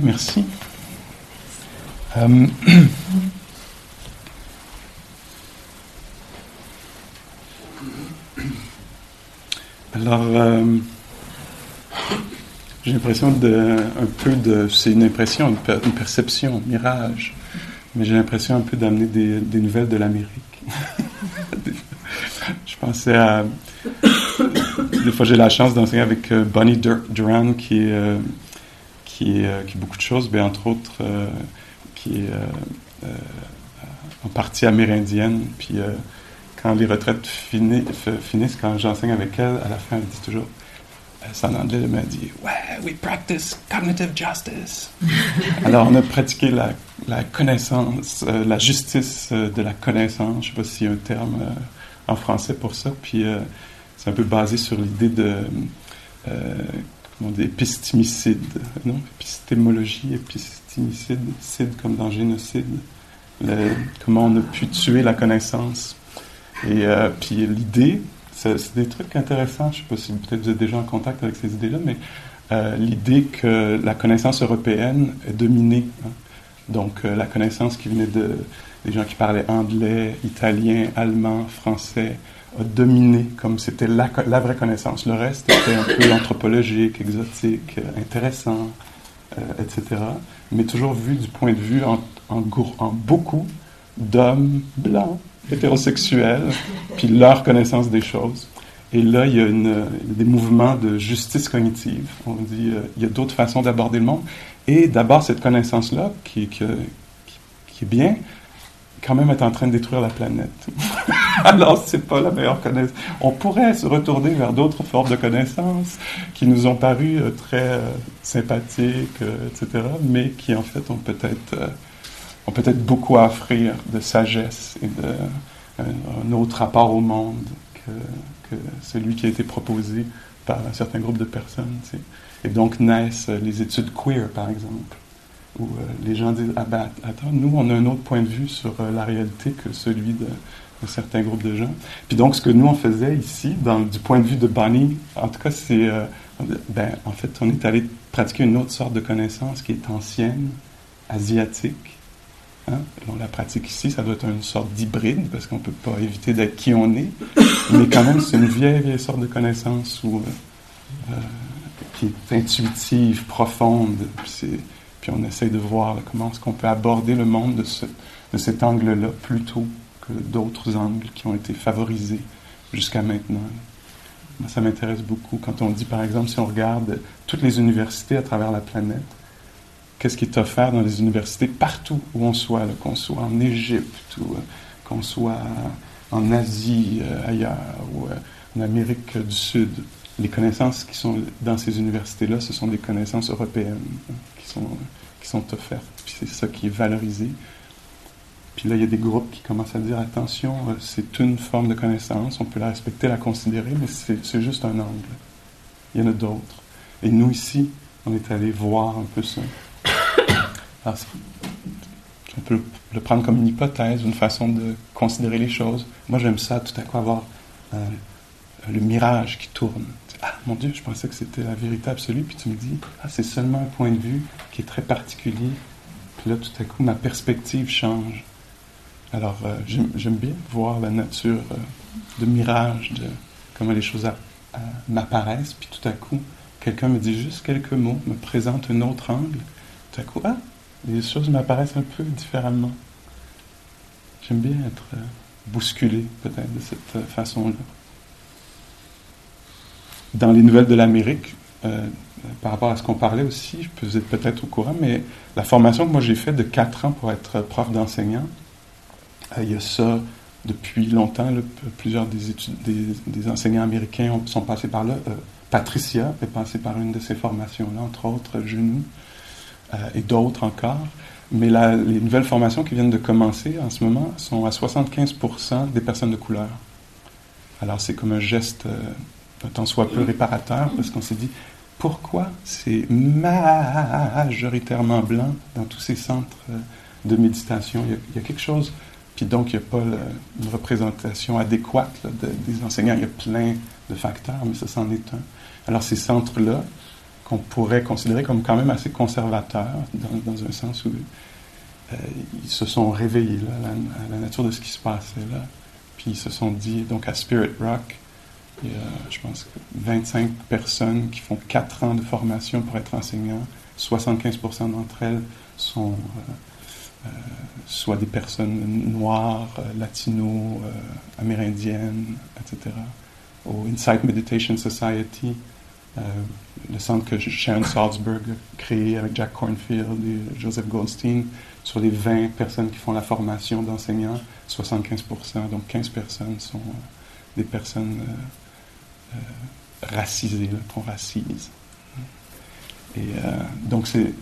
Merci. Euh, alors, euh, j'ai l'impression un peu de, c'est une impression, une, perception, un mirage, mais j'ai l'impression un peu d'amener des, nouvelles de l'Amérique. Je pensais à, des fois j'ai la chance d'enseigner avec euh, Bonnie Duran qui est, qui, est, euh, qui est beaucoup de choses, mais entre autres qui est en partie amérindienne. Puis quand les retraites finissent, quand j'enseigne avec elle, à la fin, elle dit toujours, c'est en anglais, elle m'a dit, ouais, we practice cognitive justice. Alors, on a pratiqué la, la connaissance, la justice de la connaissance. Je ne sais pas s'il y a un terme en français pour ça. Puis, c'est un peu basé sur l'idée de euh, épistémicide, non épistémologie, épistémicide, cide comme dans génocide, comment on a pu tuer la connaissance. Et euh, puis l'idée, c'est des trucs intéressants, je ne sais pas si peut-être vous êtes déjà en contact avec ces idées-là, mais euh, l'idée que la connaissance européenne est dominée. Hein. Donc la connaissance qui venait de, des gens qui parlaient anglais, italien, allemand, français, dominé, comme c'était la, la, vraie connaissance. Le reste était un peu anthropologique, exotique, intéressant, euh, etc. Mais toujours vu du point de vue en, en, en beaucoup d'hommes blancs, hétérosexuels, puis leur connaissance des choses. Et là, il y a une, des mouvements de justice cognitive. On dit, euh, il y a d'autres façons d'aborder le monde. Et d'abord, cette connaissance-là, qui, qui, qui, est bien, quand même est en train de détruire la planète. Alors, c'est pas la meilleure connaissance. On pourrait se retourner vers d'autres formes de connaissances qui nous ont paru euh, très euh, sympathiques, euh, etc., mais qui en fait ont peut-être peut-être beaucoup à offrir de sagesse et de un autre rapport au monde que, celui qui a été proposé par un certain groupe de personnes. Et donc naissent les études queer, par exemple où les gens disent Ah ben attends, nous, on a un autre point de vue sur la réalité que celui de, certains groupes de gens. Puis donc, ce que nous, on faisait ici, du point de vue de Bonnie, en tout cas, c'est. Euh, ben, en fait, on est allé pratiquer une autre sorte de connaissance qui est ancienne, asiatique. Hein? On la pratique ici, ça doit être une sorte d'hybride, parce qu'on ne peut pas éviter d'être qui on est. Mais quand même, c'est une vieille, vieille sorte de connaissance où, qui est intuitive, profonde. Puis on essaie de voir comment est-ce qu'on peut aborder le monde de, ce, de cet angle-là plutôt d'autres angles qui ont été favorisés jusqu'à maintenant. Ça m'intéresse beaucoup. Quand on dit, par exemple, si on regarde toutes les universités à travers la planète, qu'est-ce qui est offert dans les universités partout où on soit, qu'on soit en Égypte ou euh, qu'on soit en Asie, euh, ailleurs, ou euh, en Amérique du Sud. Les connaissances qui sont dans ces universités-là, ce sont des connaissances européennes sont, qui sont offertes. Puis c'est ça qui est valorisé. Puis là, il y a des groupes qui commencent à dire attention, euh, c'est une forme de connaissance, on peut la respecter, la considérer, mais c'est juste un angle. Il y en a d'autres. Et nous, ici, on est allé voir un peu ça. On peut le prendre comme une hypothèse, une façon de considérer les choses. Moi, j'aime ça, tout à coup, avoir euh, le mirage qui tourne. Ah, mon Dieu, je pensais que c'était la vérité absolue. Puis tu me dis, ah, c'est seulement un point de vue qui est très particulier. Puis là, tout à coup, ma perspective change. Alors, euh, j'aime bien voir la nature euh, de mirage, de comment les choses m'apparaissent. Puis tout à coup, quelqu'un me dit juste quelques mots, me présente un autre angle. Tout à coup, ah, les choses m'apparaissent un peu différemment. J'aime bien être euh, bousculé, peut-être, de cette façon-là dans les nouvelles de l'Amérique, par rapport à ce qu'on parlait aussi, vous êtes peut-être au courant, mais la formation que moi j'ai faite de 4 ans pour être prof d'enseignant, il y a ça depuis longtemps. plusieurs des, enseignants américains sont passés par là. Euh, Patricia est passée par une de ces formations-là, entre autres Genou, et d'autres encore. Mais les nouvelles formations qui viennent de commencer en ce moment sont à 75% des personnes de couleur. Alors c'est comme un geste tant soit peu réparateur, parce qu'on s'est dit, pourquoi c'est majoritairement blanc dans tous ces centres euh, de méditation? Il y a, quelque chose, puis donc il n'y a pas une représentation adéquate des enseignants. Il y a plein de facteurs, mais ça c'en est un. Alors ces centres-là, qu'on pourrait considérer comme quand même assez conservateurs, dans, un sens où euh, ils se sont réveillés là, à, la, nature de ce qui se passait là. Puis ils se sont dit, donc à Spirit Rock, il y a, je pense, 25 personnes qui font 4 ans de formation pour être enseignants. 75% d'entre elles sont euh, soit des personnes noires, latino, amérindiennes, etc. Au Insight Meditation Society, le centre que Sharon Salzberg a créé avec Jack Cornfield et Joseph Goldstein, sur les 20 personnes qui font la formation d'enseignants, 75%, donc 15 personnes sont euh, des personnes euh, euh, racisées, qu'on racise. Et donc, c'est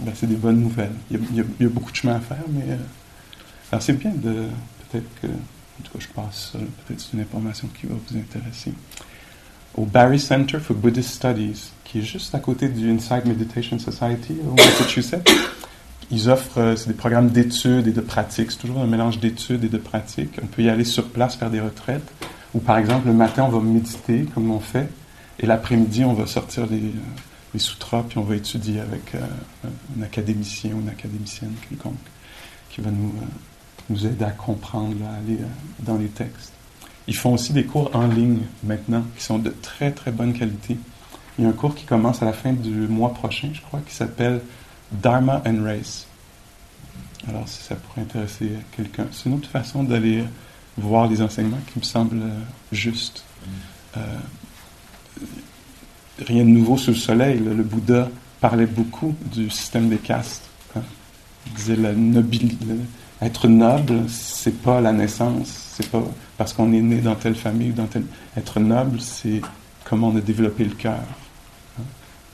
ben, des bonnes nouvelles. Il y, a, beaucoup de chemin à faire, mais alors c'est bien de peut-être que, en tout cas, je passe ça, peut-être c'est une information qui va vous intéresser. Au Barry Center for Buddhist Studies, qui est juste à côté du Inside Meditation Society au Massachusetts. Ils offrent euh, des programmes d'études et de pratiques. C'est toujours un mélange d'études et de pratiques. On peut y aller sur place faire des retraites. Ou par exemple, le matin, on va méditer, comme on fait, et l'après-midi, on va sortir les, euh, les sutras, puis on va étudier avec euh, un académicien ou une académicienne quelconque qui va nous, nous aider à comprendre, à aller dans les textes. Ils font aussi des cours en ligne maintenant, qui sont de très très bonne qualité. Il y a un cours qui commence à la fin du mois prochain, je crois, qui s'appelle Dharma and Race. Alors, si ça pourrait intéresser quelqu'un, c'est une autre façon d'aller voir les enseignements qui me semble euh, juste. Euh, rien de nouveau sous le soleil. Le Bouddha parlait beaucoup du système des castes. Hein. Il disait être noble, c'est pas la naissance, c'est pas parce qu'on est né dans telle famille ou dans telle. Être noble, c'est comment on a développé le cœur.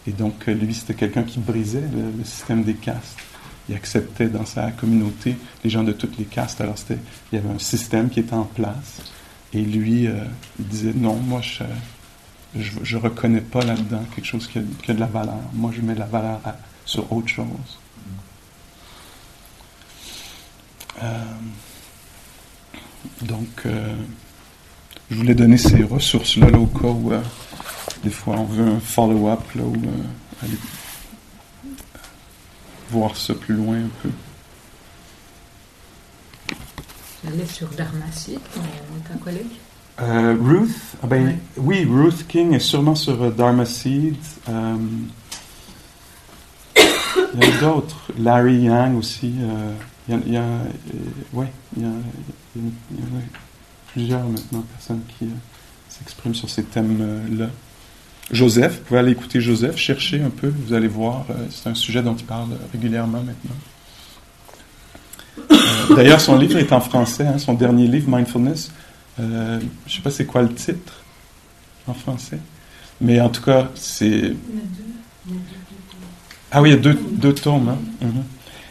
Et donc, euh, lui, c'était quelqu'un qui brisait le, système des castes. Il acceptait dans sa communauté les gens de toutes les castes. Alors, il y avait un système qui était en place. Et lui, euh, il disait non, moi, je ne reconnais pas là-dedans quelque chose qui a, de la valeur. Moi, je mets de la valeur sur autre chose. Euh, donc, je voulais donner ces ressources-là au cas où des fois, on veut un follow-up, là, euh, aller voir ça plus loin un peu. Aller sur Dharmacy, ton, collègue euh, Ruth, ah ben, oui, Ruth King est sûrement sur euh, Dharma Seed. Euh, il y a d'autres. Larry Yang aussi. il y a, ouais, il y a, plusieurs maintenant personnes qui s'expriment sur ces thèmes-là. Joseph, vous pouvez aller écouter Joseph, chercher un peu, vous allez voir, c'est un sujet dont il parle régulièrement maintenant. D'ailleurs, son livre est en français, hein, son dernier livre, Mindfulness. Euh, je sais pas c'est quoi le titre en français, mais en tout cas, c'est... Ah oui, il y a deux, deux tomes. Hein. Mhm.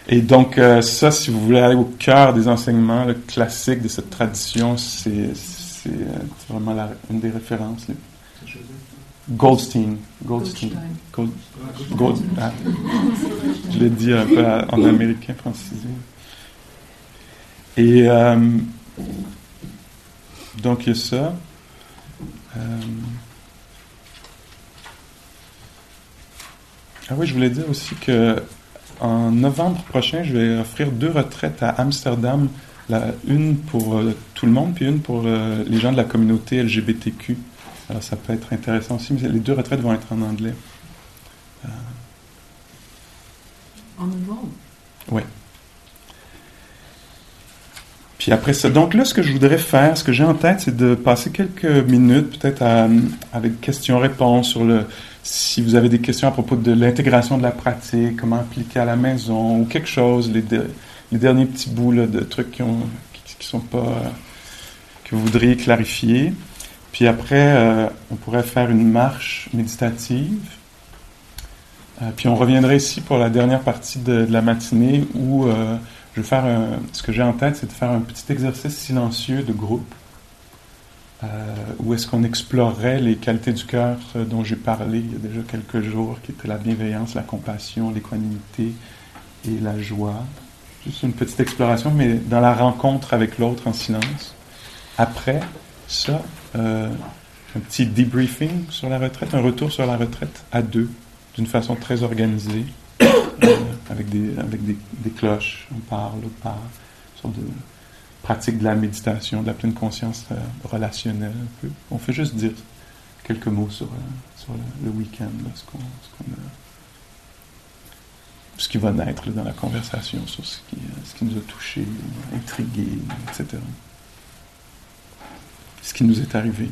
Et donc, ça, si vous voulez aller au cœur des enseignements le classiques de cette tradition, c'est vraiment une des références. Goldstein. Goldstein. Gold, ah. je l'ai dit un peu en américain francisé. Et euh, donc, il y a ça. Euh, ah oui, je voulais dire aussi que en novembre prochain, je vais offrir deux retraites à Amsterdam, la, une pour euh, tout le monde, puis une pour les gens de la communauté LGBTQ. Alors ça peut être intéressant aussi, mais les deux retraites vont être en anglais. Euh, en novembre? Oui. Puis après ça, donc là, ce que je voudrais faire, ce que j'ai en tête, c'est de passer quelques minutes, peut-être avec questions-réponses sur le, si vous avez des questions à propos de l'intégration de la pratique, comment appliquer à la maison, ou quelque chose, les, derniers petits bouts de trucs qui ont, qui, sont pas, que vous voudriez clarifier. Puis après, euh, on pourrait faire une marche méditative. Euh, puis on reviendrait ici pour la dernière partie de, la matinée où euh, je vais faire ce que j'ai en tête, c'est de faire un petit exercice silencieux de groupe. où est-ce qu'on explorerait les qualités du cœur dont j'ai parlé il y a déjà quelques jours, qui étaient la bienveillance, la compassion, l'équanimité et la joie. Juste une petite exploration, mais dans la rencontre avec l'autre en silence. Après ça, euh, un petit debriefing sur la retraite, un retour sur la retraite à deux, d'une façon très organisée, euh, avec, des, avec des, des, cloches, on parle, on parle, sur de pratique de la méditation, de la pleine conscience euh, relationnelle un peu. On fait juste dire quelques mots sur, euh, sur le, week-end, ce, qu'on, ce, a, ce, qui va naître dans la conversation, sur ce qui, ce qui nous a touchés, intrigués, etc. Ce qui nous est arrivé.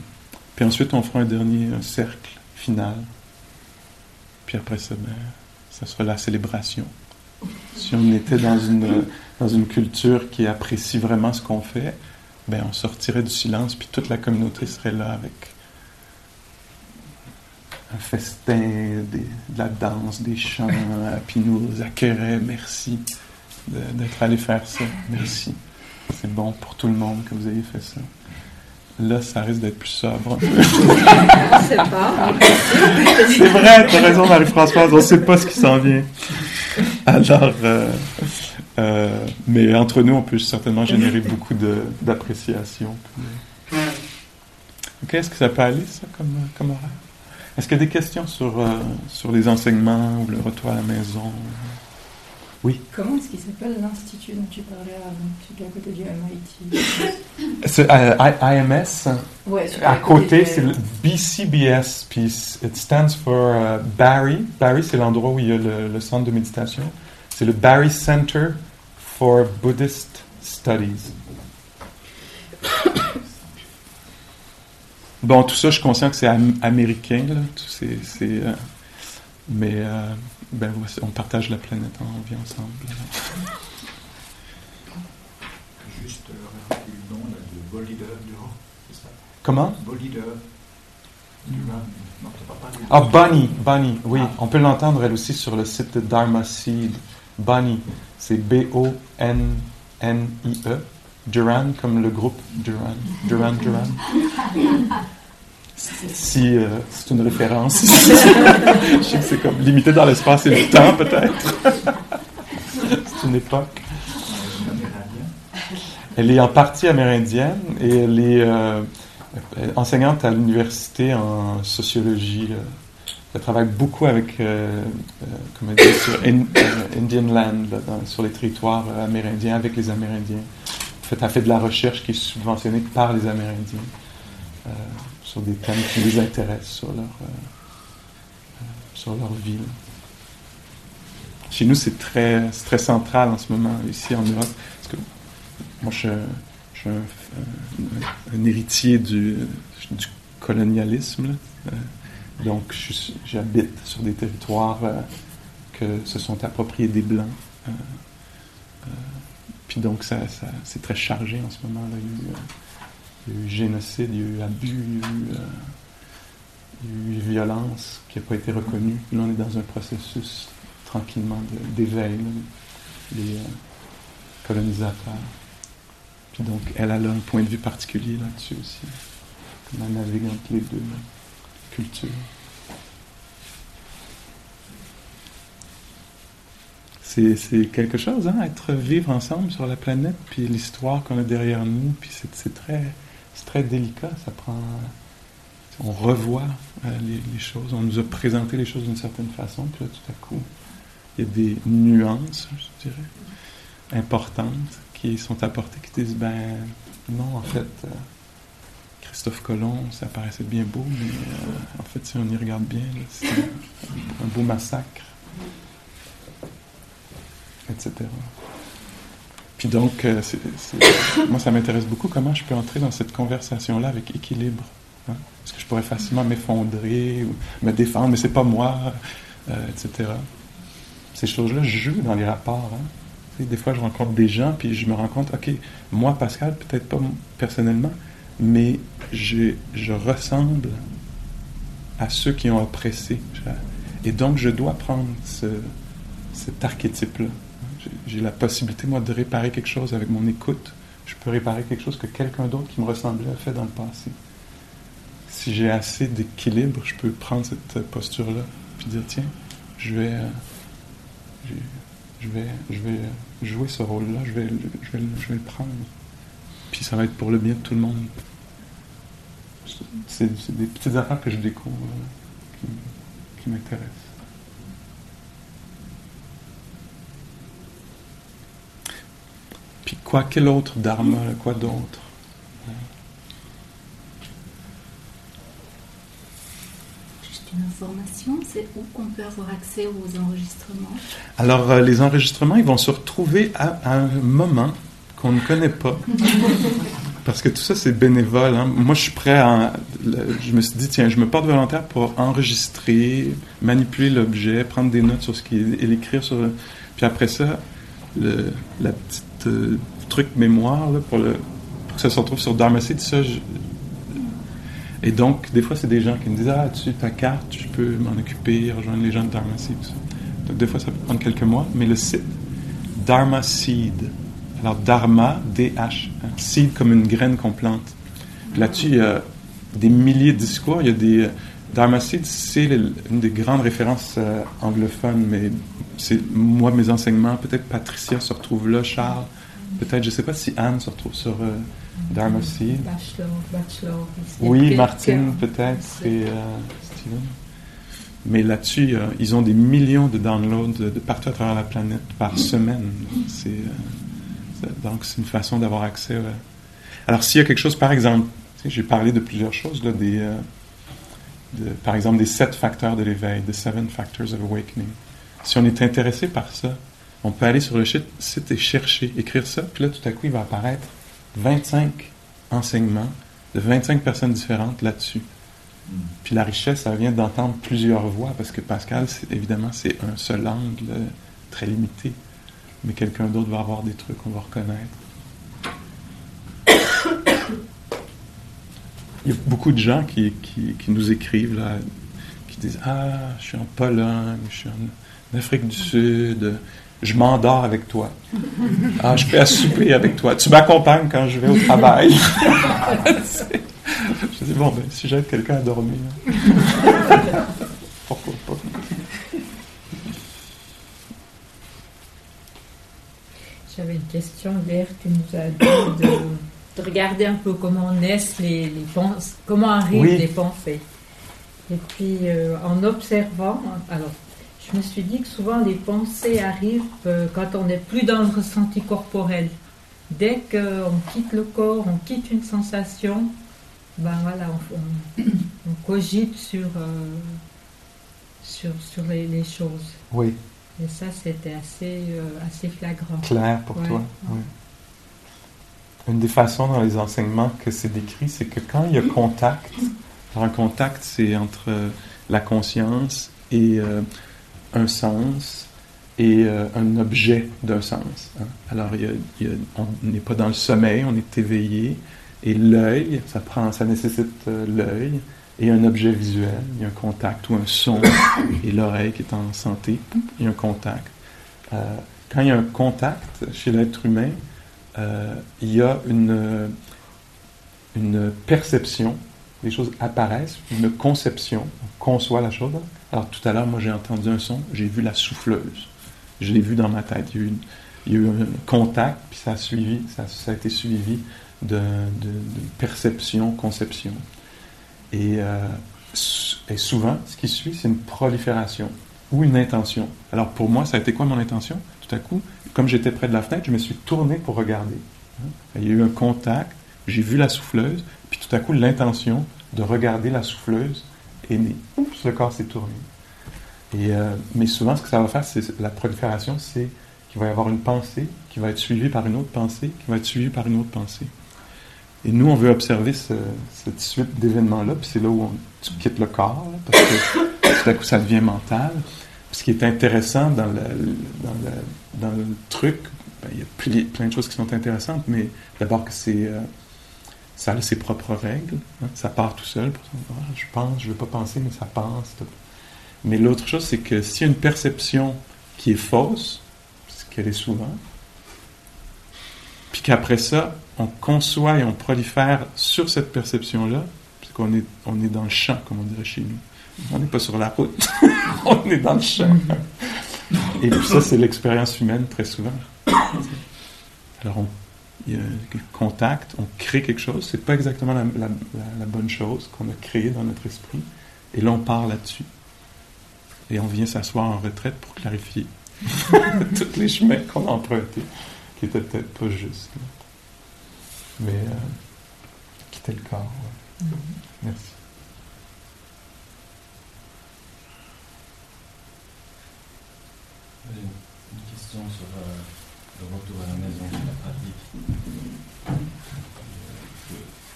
Puis ensuite, on fera un dernier cercle final. Puis après ça, ben, ça sera la célébration. Si on était dans une, dans une culture qui apprécie vraiment ce qu'on fait, ben on sortirait du silence, puis toute la communauté serait là avec un festin, de la danse, des chants, puis nous accueillerait. Merci d'être allé faire ça. Merci. C'est bon pour tout le monde que vous ayez fait ça. Là, ça risque d'être plus sobre. C'est pas. C'est vrai, tu as raison, Marie-Françoise, on ne sait pas ce qui s'en vient. Alors, euh, euh, mais entre nous, on peut certainement générer beaucoup d'appréciation. Ok, est-ce que ça peut aller, ça, comme, comme horaire? Est-ce qu'il y a des questions sur, euh, sur les enseignements ou le retour à la maison? Oui. Comment est-ce qu'il s'appelle l'institut dont tu parlais avant Tu es à côté du MIT. C'est euh, IMS. Ouais, à côté, c'est le BCBS, puis it stands for uh, Barry. Barry, c'est l'endroit où il y a le, le centre de méditation. C'est le Barry Center for Buddhist Studies. Bon, tout ça, je suis conscient que c'est américain, là. C'est, euh, mais euh, ben, on partage la planète, hein, on vit ensemble. Juste euh, le nom là, de Bollider Durand, c'est ça? Comment? Bollider Durand. Ah, Bunny, Bunny, oui. Ah. On peut l'entendre elle aussi sur le site de Dharma Seed. Bunny, c'est B-O-N-N-I-E. Duran, comme le groupe Duran. Duran, Duran. Si euh, c'est une référence. Je sais que c'est comme limité dans l'espace et le temps, peut-être. c'est une époque. Elle est en partie amérindienne et elle est euh, enseignante à l'université en sociologie. Euh, elle travaille beaucoup avec, comment dire, sur Indian Land, sur les territoires amérindiens, avec les Amérindiens. En fait, elle fait de la recherche qui est subventionnée par les Amérindiens sur des thèmes qui les intéressent sur leur, euh, euh. Chez nous, c'est très, central en ce moment, ici en Europe. Parce que moi, je, suis un, héritier du, colonialisme. Euh, donc, j'habite sur des territoires que se sont appropriés des Blancs. puis donc, ça, c'est très chargé en ce moment. Là. Il y a eu génocide, il y a eu abus, il y a eu, euh, violence qui n'a pas été reconnue. Là, on est dans un processus tranquillement d'éveil, les euh, colonisateurs. Puis donc, elle, a un point de vue particulier là-dessus aussi. Comment naviguer entre les deux cultures. c'est quelque chose, hein, être vivre ensemble sur la planète, puis l'histoire qu'on a derrière nous, puis c'est très c'est très délicat, ça prend. On revoit euh, les, choses, on nous a présenté les choses d'une certaine façon, puis là, tout à coup, il y a des nuances, je dirais, importantes qui sont apportées, qui disent ben non, en fait, euh, Christophe Colomb, ça paraissait bien beau, mais euh, en fait, si on y regarde bien, c'est un, beau massacre, etc. Puis donc, euh, moi, ça m'intéresse beaucoup comment je peux entrer dans cette conversation-là avec équilibre. Hein? Parce que je pourrais facilement m'effondrer ou me défendre, mais c'est pas moi, euh, etc. Ces choses-là je joue dans les rapports. Hein? Des fois, je rencontre des gens, puis je me rends compte, OK, moi, Pascal, peut-être pas personnellement, mais je, je ressemble à ceux qui ont oppressé. Et donc, je dois prendre ce, cet archétype-là j'ai la possibilité, moi, de réparer quelque chose avec mon écoute. Je peux réparer quelque chose que quelqu'un d'autre qui me ressemblait a fait dans le passé. Si j'ai assez d'équilibre, je peux prendre cette posture-là puis dire tiens, je vais, euh, je vais, je vais jouer ce rôle-là, je vais, je, vais, je vais le prendre. Puis ça va être pour le bien de tout le monde. c'est des petites affaires que je découvre euh, qui, qui m'intéressent. Puis quoi, quel autre dharma, quoi d'autre? Juste une information, c'est où qu'on peut avoir accès aux enregistrements? Alors, euh, les enregistrements, ils vont se retrouver à, à un moment qu'on ne connaît pas. Parce que tout ça, c'est bénévole. hein. Moi, je suis prêt à. Je me suis dit, tiens, je me porte volontaire pour enregistrer, manipuler l'objet, prendre des notes sur ce qui est et l'écrire sur. Puis après ça, le, la petite euh, truc mémoire pour, le, que ça se retrouve sur Dharma Seed, ça, et donc, des fois, c'est des gens qui me disent Ah, tu ta carte, je peux m'en occuper, rejoindre les gens de Dharma Seed. Donc, des fois, ça peut prendre quelques mois, mais le site, Dharma Seed. Alors, Dharma, D-H, hein, seed comme une graine qu'on plante. Là-dessus, il y a des milliers de discours. Il y a des. Dharma Seed, c'est une des grandes références euh, anglophones, mais c'est moi, mes enseignements. Peut-être Patricia se retrouve là, Charles. Peut-être, je ne sais pas si Anne se retrouve sur euh, Dharma Seed. Bachelor, bachelor. Oui, Martine, peut-être, c'est euh, Steven. Mais là-dessus, euh, ils ont des millions de downloads de, de partout à travers la planète par semaine. C'est, euh, donc, c'est une façon d'avoir accès. ouais. Alors, s'il y a quelque chose, par exemple, j'ai parlé de plusieurs choses, là, des, euh, de- par exemple, des sept facteurs de l'éveil, the seven factors of awakening. Si on est intéressé par ça, on peut aller sur le site, et chercher, écrire ça, puis là, tout à coup, il va apparaître 25 enseignements de 25 personnes différentes là-dessus. Puis la richesse, ça vient d'entendre plusieurs voix, parce que Pascal, c'est, évidemment, c'est un seul angle euh, très limité. Mais quelqu'un d'autre va avoir des trucs qu'on va reconnaître. Il y a beaucoup de gens qui, qui, qui nous écrivent, là, qui disent Ah, je suis en Pologne, je suis en Afrique du Sud, je m'endors avec toi. Ah, je fais à souper avec toi. Tu m'accompagnes quand je vais au travail. Je dis, bon, ben, si j'aide quelqu'un à dormir, pourquoi pas? J'avais une question hier, tu nous as dit de, de regarder un peu comment naissent les, les pensées, comment arrivent Oui. les pensées. Et puis euh, en observant, alors je me suis dit que souvent les pensées arrivent euh, quand on n'est plus dans le ressenti corporel. Dès qu'on quitte le corps, on quitte une sensation, ben voilà, on, on- on cogite sur, euh, sur, sur les, les choses. Oui, Et ça, c'était assez, euh, assez flagrant. clair pour Ouais. toi. oui. Une des façons dans les enseignements que c'est décrit, c'est que quand il y a contact, un contact, c'est entre la conscience et euh, un sens et euh, un objet d'un sens. hein. Alors, on n'est pas dans le sommeil, on est éveillé, et l'œil, ça, prend, ça nécessite euh, l'œil, et un objet visuel, il y a un contact ou un son, et l'oreille qui est en santé, il y a un contact. Euh, quand il y a un contact chez l'être humain, il y a une perception, les choses apparaissent, une conception, on conçoit la chose. Alors tout à l'heure, moi j'ai entendu un son, j'ai vu la souffleuse. Je l'ai vu dans ma tête. Il y a eu, un contact, puis ça a suivi, ça, a été suivi de perception, conception. Et, euh, et souvent, ce qui suit, c'est une prolifération ou une intention. Alors pour moi, ça a été quoi mon intention? Tout à coup, comme j'étais près de la fenêtre, je me suis tourné pour regarder. Hein? Il y a eu un contact, j'ai vu la souffleuse, puis tout à coup, l'intention de regarder la souffleuse née. Oups, le corps s'est tourné. Euh, mais souvent, ce que ça va faire, c'est la prolifération, c'est qu'il va y avoir une pensée qui va être suivie par une autre pensée, qui va être suivie par une autre pensée. Et nous, on veut observer ce- cette suite d'événements-là, puis c'est là où on, tu quittes le corps, parce que tout à coup, ça devient mental. Ce qui est intéressant dans le, truc, ben, il y a plein de choses qui sont intéressantes, mais d'abord que c'est, euh, ça a ses propres règles, hein, ça part tout seul. Ah, je pense, je ne veux pas penser, mais ça pense. Mais l'autre chose, c'est que s'il y a une perception qui est fausse, ce qu'elle est souvent, puis qu'après ça, on conçoit et on prolifère sur cette perception-là, parce qu'on est, on est dans le champ, comme on dirait chez nous. On n'est pas sur la route, on est dans le champ. Et puis ça, c'est l'expérience humaine très souvent. Alors on contact, on crée quelque chose. C'est pas exactement la, la, la bonne chose qu'on a créée dans notre esprit. Et là, on part là-dessus. Et on vient s'asseoir en retraite pour clarifier tous les chemins qu'on a empruntés, qui étaient peut-être pas justes. Mais euh, quitter le corps. Ouais. Mm-hmm. Merci. Une question sur euh, le retour à la maison, sur la pratique. Euh,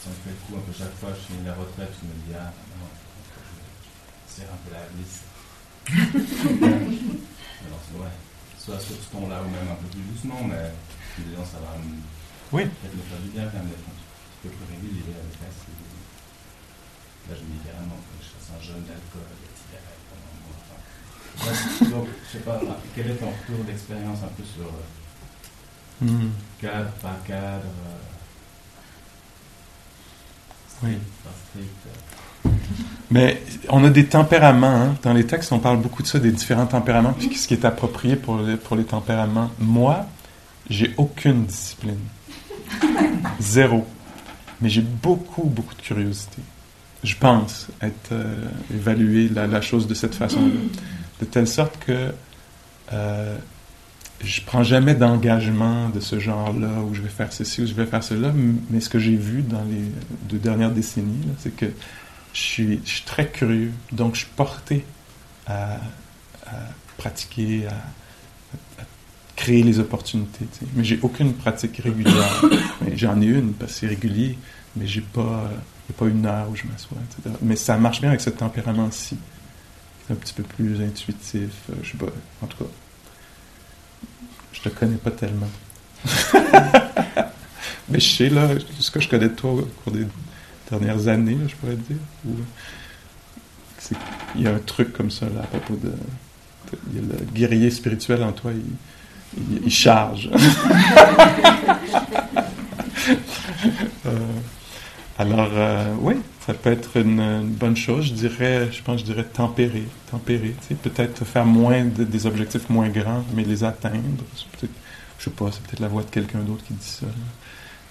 ça me fait le coup un peu chaque fois, je finis la retraite, je me dis, ah non, je serre un peu la vis. Alors, ouais, soit sur ce ton-là ou même un peu plus doucement, mais en disant, ça va oui. peut-être me faire du bien quand même d'être un petit peu plus régulier avec la Là, je me dis carrément que je fasse un jeûne d'alcool, de cigarettes pendant un mois. Enfin, donc, je sais pas, quel est ton retour d'expérience un peu sur euh, Cadre, pas cadre, euh, Oui. strict euh. Mais on a des tempéraments. hein. Dans les textes, on parle beaucoup de ça, des différents tempéraments, puis ce qui est approprié pour les, pour les tempéraments. Moi, j'ai aucune discipline. Zéro. Mais j'ai beaucoup, beaucoup de curiosité. Je pense être euh, évaluer la, la chose de cette façon-là. De telle sorte que euh, je prends jamais d'engagement de ce genre-là, où je vais faire ceci, ou je vais faire cela. Mais ce que j'ai vu dans les deux dernières décennies, c'est que je suis, très curieux. Donc, je suis porté à, pratiquer, à, créer les opportunités. tu sais. Mais j'ai aucune pratique régulière. J'en ai une parce que c'est régulier, mais j'ai pas, pas une heure où je m'assois. Mais ça marche bien avec ce tempérament-ci. Un petit peu plus intuitif. euh, je sais pas. En tout cas, je te connais pas tellement. mais je sais, là, ce que je connais de toi au cours des dernières années, je pourrais te dire. C'est- il y a un truc comme ça là, à propos de. il y a le guerrier spirituel en toi, il charge. Euh, alors, euh, oui, ça peut être une, bonne chose. Je dirais, je pense, je dirais tempérer, tempérer. Peut-être faire moins de- des objectifs moins grands, mais les atteindre. Je sais pas, c'est peut-être la voix de quelqu'un d'autre qui dit ça.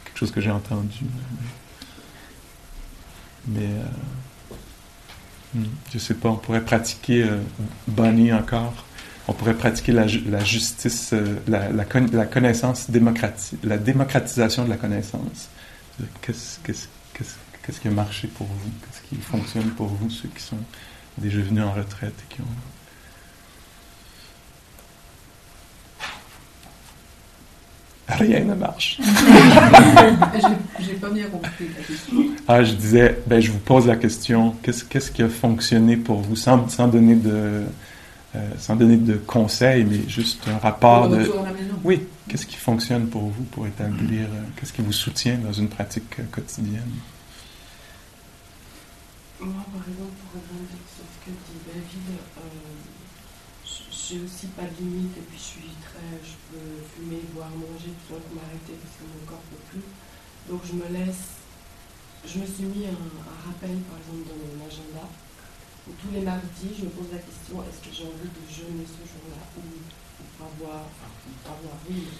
Quelque chose que j'ai entendu. Mais, mais, euh, hmm, je sais pas, on pourrait pratiquer euh, Bonnie encore. On pourrait pratiquer la, ju- la justice, euh, la connaissance démocratique, la démocratisation de la connaissance. Qu'est-ce qu'est-ce- qu'est-ce- qui a marché pour vous? Qu'est-ce qui fonctionne pour vous, ceux qui sont déjà venus en retraite et qui ont. Rien ne marche. J'ai- pas bien compris la question. Ah, je disais, ben, je vous pose la question, qu'est-ce, qu'est-ce qui a fonctionné pour vous, sans, sans donner de, euh, sans donner de conseils, mais juste un rapport de... Oui, qu'est-ce qui fonctionne pour vous pour établir, euh, qu'est-ce qui vous soutient dans une pratique euh, quotidienne? Moi, par exemple, pour rebondir sur ce que dit David, euh, j'ai aussi pas de limite et puis je suis très. Je peux fumer, boire, manger, ça pour m'arrêter parce que mon corps peut plus. Donc je me laisse. Je me suis mis un, rappel, par exemple, dans mon agenda. où tous les mardis, je me pose la question est-ce que j'ai envie de jeûner ce jour-là ou, ou pas boire, pas boire, oui, mais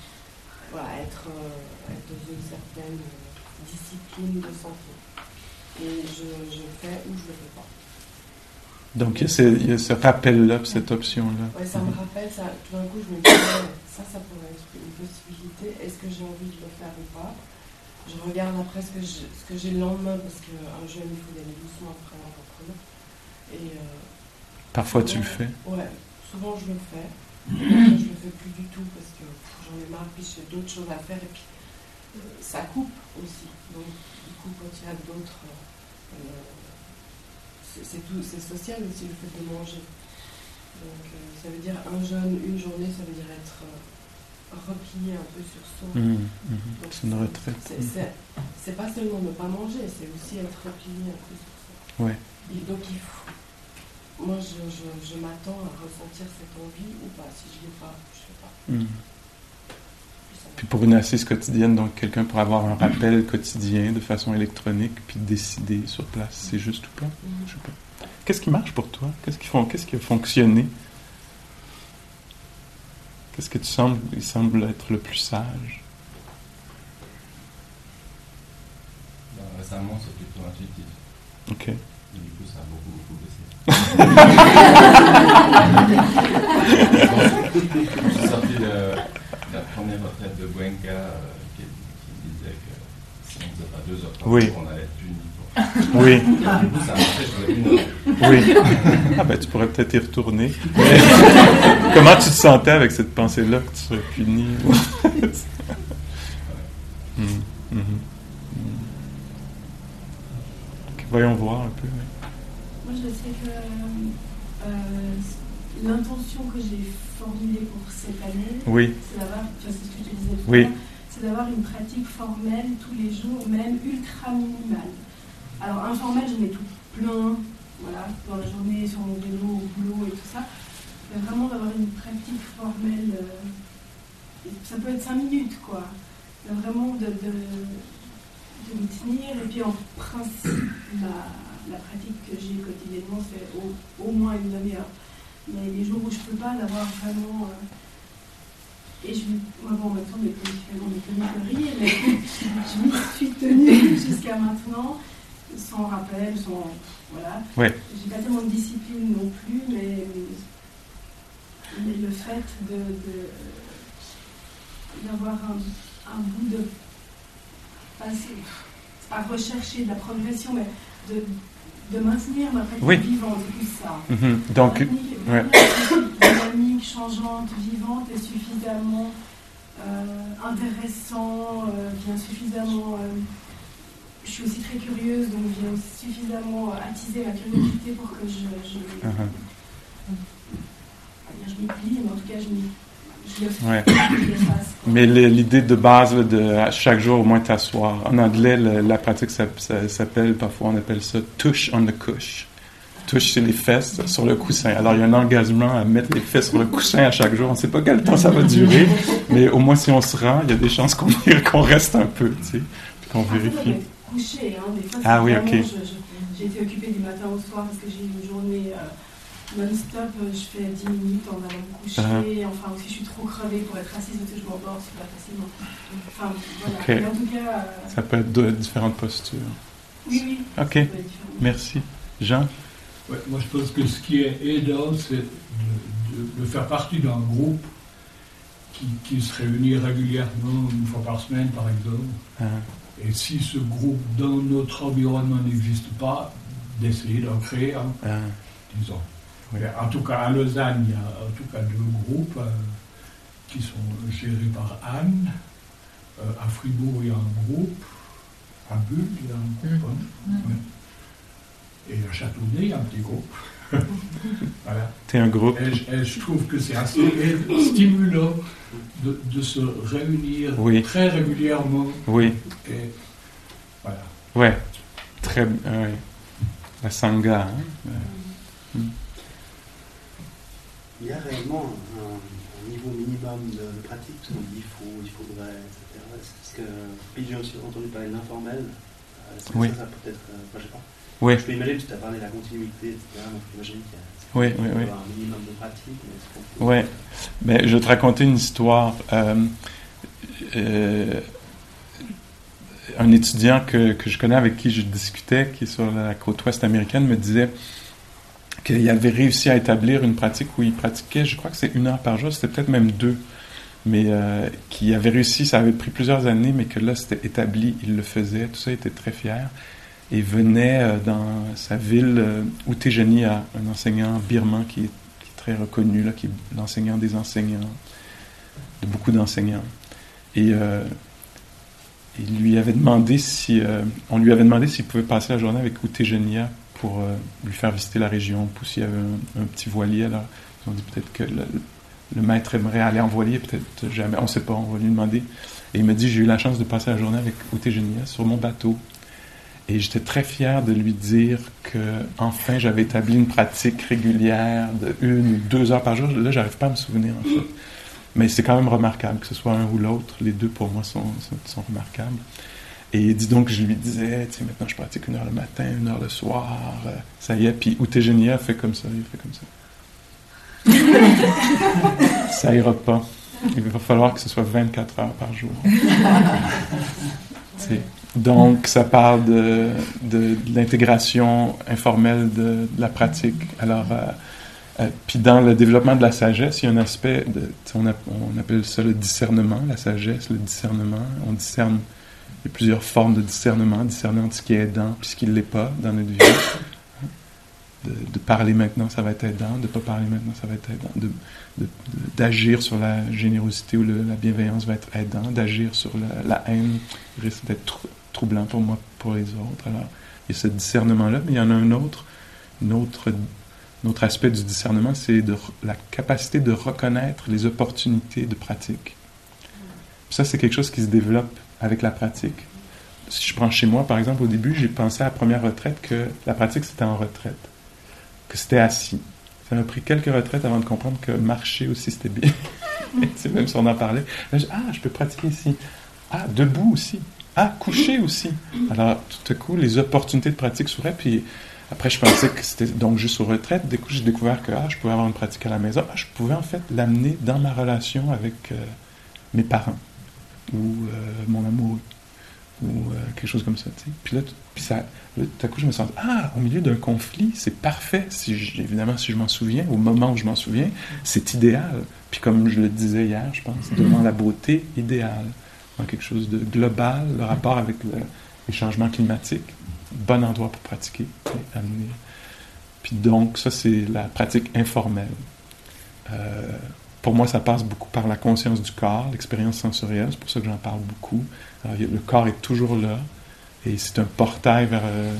voilà, être, euh, dans une certaine euh, discipline de santé. Et je, je le fais ou je le fais pas. Donc, il y a ce, rappel-là, cette option-là. Ouais, ça me rappelle, ça, tout d'un coup, je me dis, ça, ça pourrait être une possibilité. Est-ce que j'ai envie de le faire ou pas? Je regarde après ce que j'ai le lendemain, parce qu'un jeûne, il faut aller doucement après un repreneur. Et euh, Parfois, tu le fais. ouais, souvent je le fais. Après, je le fais plus du tout parce que j'en ai marre, puis j'ai d'autres choses à faire. Et puis, euh, ça coupe aussi. Donc, il y a d'autres. euh, c'est tout, c'est social aussi le fait de manger. Donc euh, ça veut dire un jeûne, une journée, ça veut dire être euh, replié un peu sur soi. Mhm. Donc, C'est une retraite. C'est, pas seulement ne pas manger, c'est aussi être replié un peu sur soi. Ouais. Et donc il faut. Moi je, je, je m'attends à ressentir cette envie ou pas? Si je l'ai pas, je fais pas. Mhm. Puis pour une assise quotidienne, donc quelqu'un pour avoir un rappel quotidien de façon électronique, puis décider sur place, c'est juste ou pas? Je sais pas. Qu'est-ce qui marche pour toi? Qu'est-ce qui, font, qu'est-ce qui a fonctionné? Qu'est-ce que tu sembles, il semble être le plus sage? Récemment, c'est plutôt intuitif. Ok. Et du coup, ça a beaucoup, beaucoup baissé. je suis sorti de première retraite de Gwenka euh, qui, qui disait que si on ne faisait pas deux heures par Oui. jour, on allait être puni. Oui, Et du coup, ça marchait, je faisais une heure. oui. Ah ben, tu pourrais peut-être y retourner. Mais comment tu te sentais avec cette pensée-là que tu serais puni? Mhm, mhm, mhm. Ok, Voyons voir un peu. Moi, je sais que euh, l'intention que j'ai formulée pour cette année, Oui, c'est d'avoir, c'est ce que je disais tout Oui. c'est d'avoir une pratique formelle tous les jours, même ultra minimale. Alors, informelle, j'en ai tout plein, voilà, dans la journée, sur mon vélo, au boulot et tout ça. Mais vraiment d'avoir une pratique formelle, euh, ça peut être cinq minutes, quoi. Mais vraiment de, de, de m'y tenir. Et puis, en principe, la, la pratique que j'ai quotidiennement, c'est au, au moins une demi-heure. Mais les jours où je peux pas, d'avoir vraiment. euh, et je, moi, bon, temps, mes finalement, mes mais je m'y suis tenue jusqu'à maintenant, sans rappel, sans. Voilà. Ouais. J'ai pas tellement de discipline non plus, mais, mais le fait de. de- d'avoir un, un bout de. passer. Pas rechercher de la progression, mais de, de maintenir ma pratique Oui. vivante, plus ça. Mhm. Donc, ouais. une dynamique changeante, vivante et suffisamment euh, intéressant, euh, bien suffisamment. euh, je suis aussi très curieuse, donc vient suffisamment euh, attiser ma curiosité pour que je, je, Mhm. je m'y plie, mais en tout cas, je, m'y- Ouais. Mais l'idée de base là, de chaque jour au moins t'asseoir. En anglais, le- la pratique s'appelle, parfois on appelle ça touch on the cush. Touche c'est les fesses sur le coussin. Alors il y a un engagement à mettre les fesses sur le coussin à chaque jour. On ne sait pas quel temps ça va durer, mais au moins si on se rend, il y a des chances qu'on reste un peu, tu sais, qu'on vérifie. hein, des fois, Ah oui, ok. J'ai été occupée du matin au soir parce que j'ai eu une journée euh, non-stop. euh, Je fais 10 minutes en allant me coucher. Uh-huh. Enfin, aussi, je suis trop crevée pour être assise parce que je m'endors super facilement. Enfin, voilà. Mais en tout cas, euh, Ça peut être de différentes postures. oui, oui. Ok, merci. Jean Ouais, moi, je pense que ce qui est aidant, c'est de, de- de faire partie d'un groupe qui, qui se réunit régulièrement, une fois par semaine, par exemple. Ah, Et si ce groupe dans notre environnement n'existe pas, d'essayer d'en créer un, ah, disons. En tout cas, à Lausanne, il y a en tout cas deux groupes euh, qui sont gérés par Anne. Euh, à Fribourg, il y a un groupe. À Bulle, il y a un groupe. hein. Ouais. Et à Châteauneuf, il y a un petit groupe. voilà. T'es un groupe. Et, je- et je trouve que c'est assez stimulant de, de se réunir Oui. très régulièrement. Oui, Et voilà. ouais. Très. La sangha. hein. Ouais. Il y a réellement un, un niveau minimum de, de pratique, parce qu'on dit il faut, il faudrait, etc. Parce que puis j'ai aussi entendu parler de l'informel. Euh, que Oui. Ça, ça peut être, euh, je sais pas. Oui, Je peux imaginer, tu as parlé de la continuité, etc. Donc j'imagine qu'il y a Oui, il oui, faut oui. avoir un minimum de pratique. Mais Ouais. Ben, je vais te raconter une histoire. Euh, euh, un étudiant que, que je connais avec qui je discutais, qui est sur la côte ouest américaine, me disait qu'il avait réussi à établir une pratique où il pratiquait, je crois que c'est une heure par jour, c'était peut-être même deux, mais euh, qui avait réussi, ça avait pris plusieurs années, mais que là c'était établi, il le faisait, tout ça, il était très fier. Et venait euh, dans sa ville, euh, un enseignant birman qui est très reconnu, là, qui est l'enseignant des enseignants, de beaucoup d'enseignants. Et euh, il lui avait demandé si, euh, on lui avait demandé s'il pouvait passer la journée avec Outégénia pour euh, lui faire visiter la région, pour s'il y avait un, petit voilier. Alors, ils ont dit peut-être que le, maître aimerait aller en voilier, peut-être jamais, on ne sait pas, on va lui demander. Et il m'a dit, j'ai eu la chance de passer la journée avec Outégénia sur mon bateau. Et j'étais très fier de lui dire que enfin j'avais établi une pratique régulière de une ou deux heures par jour. Là, j'arrive pas à me souvenir en fait. Mais c'est quand même remarquable que ce soit un ou l'autre. Les deux pour moi sont, sont remarquables. Et dis donc, je lui disais, tu sais, maintenant je pratique une heure le matin, une heure le soir. euh, ça y est. Puis Outégénia fait comme ça, il fait comme ça. ça ira pas. Il va falloir que ce soit 24 heures par jour. Donc, ça parle de, de, de l'intégration informelle de, de, la pratique. Alors, euh, euh, puis dans le développement de la sagesse, il y a un aspect, de, on, a, on, appelle ça le discernement, la sagesse, le discernement. On discerne, il y a plusieurs formes de discernement, discerner ce qui est aidant puis ce qui ne l'est pas dans notre vie. De, parler maintenant, ça va être aidant, de ne pas parler maintenant, ça va être aidant. D'agir sur la générosité ou la bienveillance va être aidant, d'agir sur la, la, haine risque d'être troublant pour moi, pour les autres. Alors, il y a ce discernement-là, mais il y en a un autre, une autre aspect du discernement, c'est la capacité de reconnaître les opportunités de pratique. Ça, c'est quelque chose qui se développe avec la pratique. Si je prends chez moi, par exemple, au début, j'ai pensé à la première retraite que la pratique, c'était en retraite, que c'était assis. Ça m'a pris quelques retraites avant de comprendre que marcher aussi, c'était bien. même si on en parlait. Là, je, ah, je peux pratiquer ici. Ah, debout aussi. Ah, coucher aussi. Alors, tout à coup, les opportunités de pratique s'ouvraient, puis après, je pensais que c'était donc juste aux retraites. Du coup, j'ai découvert que ah, je pouvais avoir une pratique à la maison. Ah, je pouvais en fait l'amener dans ma relation avec euh, mes parents ou euh, mon amoureux ou euh, quelque chose comme ça. T'sais. Puis là, puis ça, là, tout à coup, je me sens ah, au milieu d'un conflit, c'est parfait. Si évidemment, si je m'en souviens, au moment où je m'en souviens, c'est idéal. Puis comme je le disais hier, je pense, devant la beauté idéale, dans quelque chose de global, le rapport avec le, les changements climatiques bon endroit pour pratiquer, amener. Puis donc, ça, c'est la pratique informelle. Euh, pour moi, ça passe beaucoup par la conscience du corps, l'expérience sensorielle, c'est pour ça que j'en parle beaucoup. Alors, le corps est toujours là, et c'est un portail vers euh,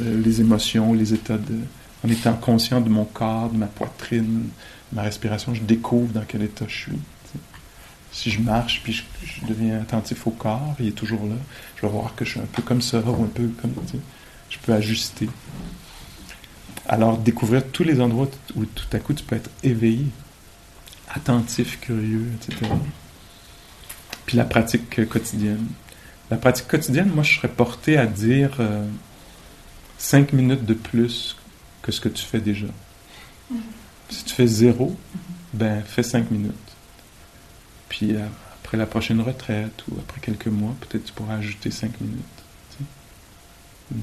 euh, les émotions, les états de... En étant conscient de mon corps, de ma poitrine, de ma respiration, je découvre dans quel état je suis si je marche puis je, deviens attentif au corps, il est toujours là, je vais voir que je suis un peu comme ça ou un peu comme je peux ajuster. Alors découvrir tous les endroits où tout à coup tu peux être éveillé, attentif, curieux, etc. Puis la pratique quotidienne. La pratique quotidienne, moi je serais porté à dire euh, cinq minutes de plus que ce que tu fais déjà. Si tu fais zéro, ben fais cinq minutes. Puis euh, après la prochaine retraite ou après quelques mois, peut-être tu pourras ajouter 5 minutes.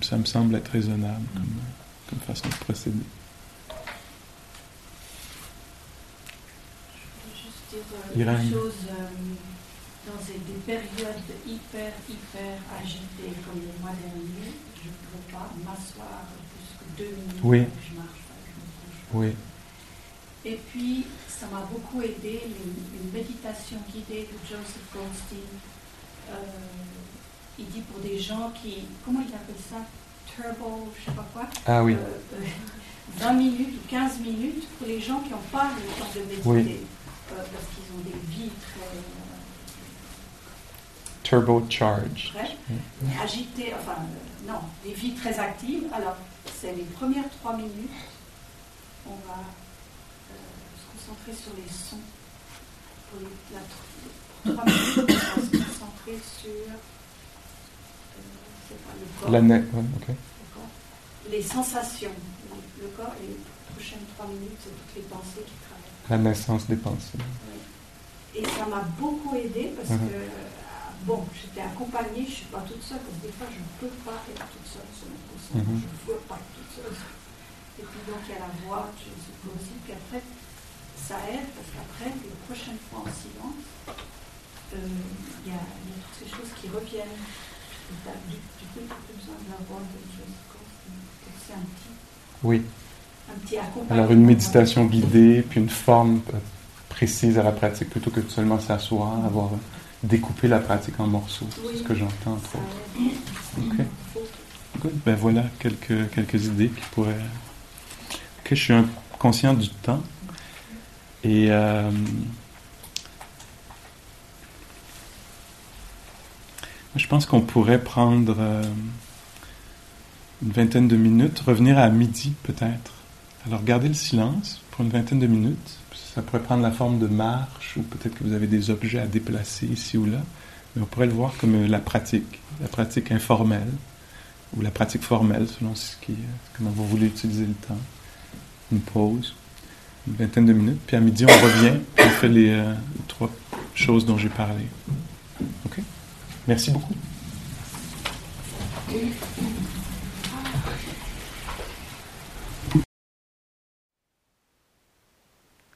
Ça me semble être raisonnable comme façon de procéder. Juste dire euh, dans des périodes hyper, hyper agitées comme le mois dernier, je ne peux pas m'asseoir plus que deux minutes oui. je marche pas, je me Oui. Et puis, ça m'a beaucoup aidé, une, méditation guidée de Joseph Goldstein. Euh, il dit pour des gens qui, comment il appelle ça? Turbo, je sais pas quoi. Ah oui. Euh, euh, 20 minutes ou 15 minutes pour les gens qui n'ont pas le temps de méditer. Oui. Euh, parce qu'ils ont des vies très. Turbocharged. Très agitées, enfin, non, des vies très actives. Alors, c'est les premières 3 minutes. On va concentrer sur les sons. Pour les, la, trois minutes, on va se concentrer sur euh, pas, le corps. La net, ouais, okay. Les sensations. Le corps et les prochaines trois minutes, c'est toutes les pensées qui. La naissance des pensées. Et ça m'a beaucoup aidé parce -huh. que, bon, j'étais accompagnée, je ne suis pas toute seule, parce que des fois, je ne peux pas être toute seule sur mon. Uh -huh. Je ne veux pas être toute seule. Et puis donc, il y a la voix, je suis possible, puis après, ça aide parce qu'après, les prochaines fois en silence, il euh, y, a, y, a toutes ces choses qui reviennent. Du, coup, tu plus besoin de la voix de Joseph C'est un petit, oui. Un petit accompagnement. Alors, une méditation guidée, puis une forme précise à la pratique, plutôt que de seulement s'asseoir, avoir découpé la pratique en morceaux. Oui. C'est ce que j'entends, entre autres. Ok. Good. Ben voilà quelques, quelques idées qui pourraient. Ok, je suis conscient du temps. Et euh, je pense qu'on pourrait prendre euh, une vingtaine de minutes, revenir à midi peut-être. Alors gardez le silence pour une vingtaine de minutes. Ça pourrait prendre la forme de marche ou peut-être que vous avez des objets à déplacer ici ou là. Mais on pourrait le voir comme la pratique, la pratique informelle ou la pratique formelle selon ce qui, comment vous voulez utiliser le temps. Une pause une vingtaine de minutes. Puis à midi, on revient, on fait les, euh, les trois choses dont j'ai parlé. OK? Merci beaucoup.